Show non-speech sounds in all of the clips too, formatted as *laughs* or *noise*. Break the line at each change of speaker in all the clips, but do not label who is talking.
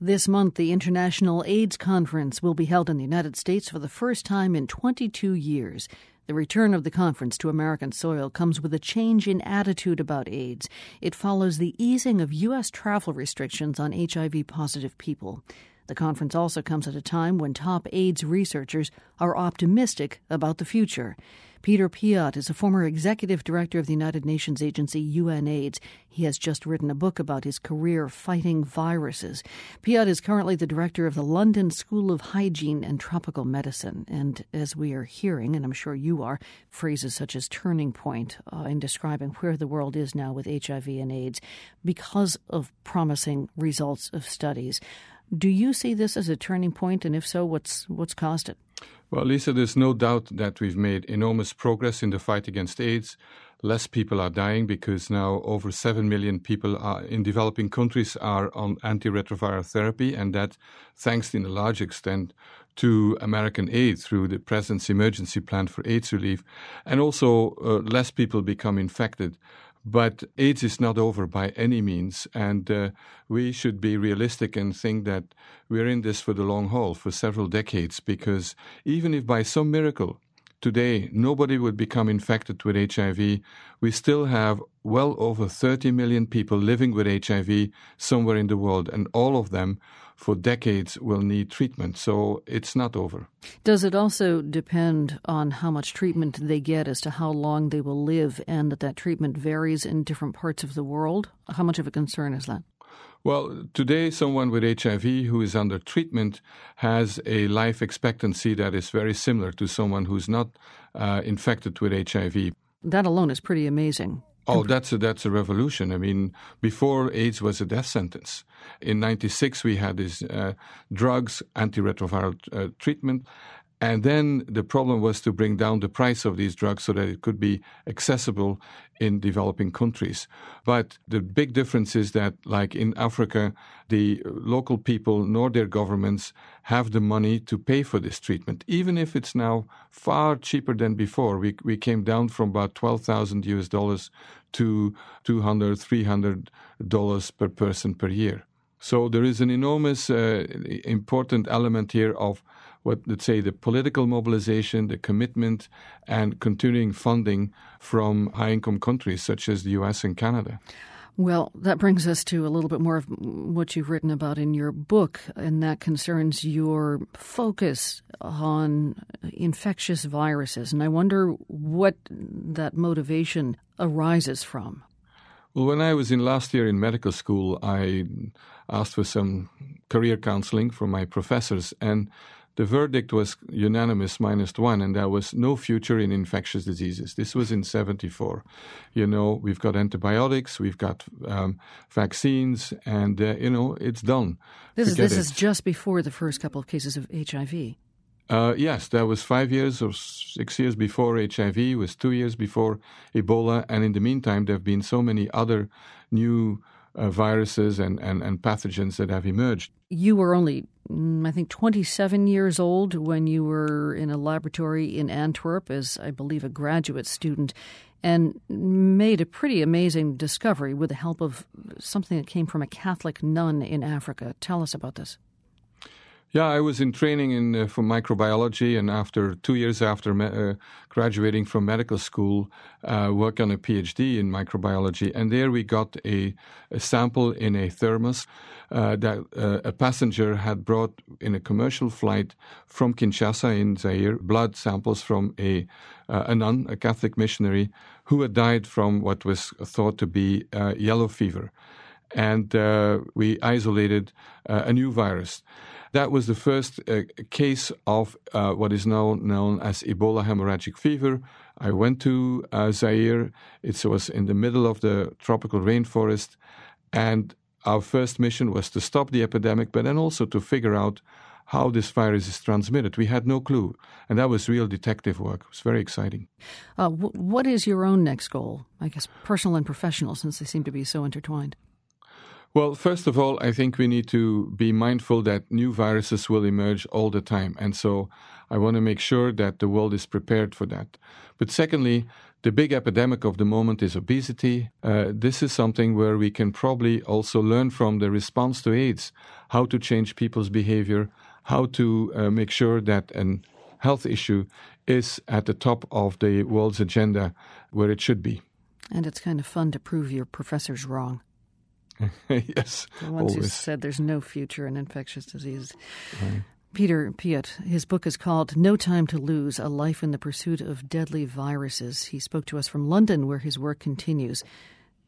This month, the International AIDS Conference will be held in the United States for the first time in 22 years. The return of the conference to American soil comes with a change in attitude about AIDS. It follows the easing of U.S. travel restrictions on HIV positive people. The conference also comes at a time when top AIDS researchers are optimistic about the future. Peter Piot is a former executive director of the United Nations agency UNAIDS. He has just written a book about his career fighting viruses. Piot is currently the director of the London School of Hygiene and Tropical Medicine. And as we are hearing, and I'm sure you are, phrases such as turning point uh, in describing where the world is now with HIV and AIDS because of promising results of studies. Do you see this as a turning point, and if so, what's what's caused it?
Well, Lisa, there's no doubt that we've made enormous progress in the fight against AIDS. Less people are dying because now over 7 million people are, in developing countries are on antiretroviral therapy, and that thanks in a large extent to American aid through the President's Emergency Plan for AIDS Relief. And also, uh, less people become infected. But AIDS is not over by any means, and uh, we should be realistic and think that we're in this for the long haul, for several decades, because even if by some miracle today nobody would become infected with HIV, we still have well over 30 million people living with HIV somewhere in the world, and all of them for decades will need treatment. So it's not over.
Does it also depend on how much treatment they get as to how long they will live, and that that treatment varies in different parts of the world? How much of a concern is that?
Well, today, someone with HIV who is under treatment has a life expectancy that is very similar to someone who's not uh, infected with HIV.
That alone is pretty amazing.
Oh, that's a, that's a revolution. I mean, before AIDS was a death sentence. In '96, we had these uh, drugs, antiretroviral uh, treatment, and then the problem was to bring down the price of these drugs so that it could be accessible in developing countries. But the big difference is that, like in Africa, the local people nor their governments have the money to pay for this treatment, even if it's now far cheaper than before. We, we came down from about 12,000 US dollars to 200, 300 dollars per person per year. So there is an enormous uh, important element here of what let's say the political mobilization, the commitment, and continuing funding from high-income countries such as the U.S. and Canada.
Well, that brings us to a little bit more of what you've written about in your book, and that concerns your focus on infectious viruses. And I wonder what that motivation arises from.
Well, when I was in last year in medical school, I asked for some career counseling from my professors, and the verdict was unanimous minus one, and there was no future in infectious diseases. This was in 74. You know, we've got antibiotics, we've got um, vaccines, and, uh, you know, it's done.
This, is, this is just before the first couple of cases of HIV.
Uh, yes, that was five years or six years before HIV, was two years before Ebola, and in the meantime, there have been so many other new uh, viruses and, and, and pathogens that have emerged.
You were only, mm, I think, 27 years old when you were in a laboratory in Antwerp as, I believe, a graduate student and made a pretty amazing discovery with the help of something that came from a Catholic nun in Africa. Tell us about this.
Yeah, I was in training in uh, for microbiology, and after two years after me- uh, graduating from medical school, uh, worked on a PhD in microbiology. And there we got a, a sample in a thermos uh, that uh, a passenger had brought in a commercial flight from Kinshasa in Zaire, blood samples from a uh, a nun, a Catholic missionary, who had died from what was thought to be yellow fever, and we isolated a new virus. That was the first uh, case of uh, what is now known as Ebola hemorrhagic fever. I went to uh, Zaire. It was in the middle of the tropical rainforest. And our first mission was to stop the epidemic, but then also to figure out how this virus is transmitted. We had no clue. And that was real detective work. It was very exciting.
Uh, w- what is your own next goal? I guess personal and professional, since they seem to be so intertwined.
Well, first of all, I think we need to be mindful that new viruses will emerge all the time. And so I want to make sure that the world is prepared for that. But secondly, the big epidemic of the moment is obesity. Uh, this is something where we can probably also learn from the response to AIDS. how to change people's behavior, how to uh, make sure that a health issue is at the top of the world's agenda where it should be.
And it's kind of fun to prove your professors wrong. *laughs*
yes.
The ones
always.
who said there's no future in infectious disease. Right. Peter Piot, his book is called No Time to Lose A Life in the Pursuit of Deadly Viruses. He spoke to us from London, where his work continues.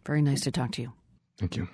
Very nice to talk to you.
Thank you.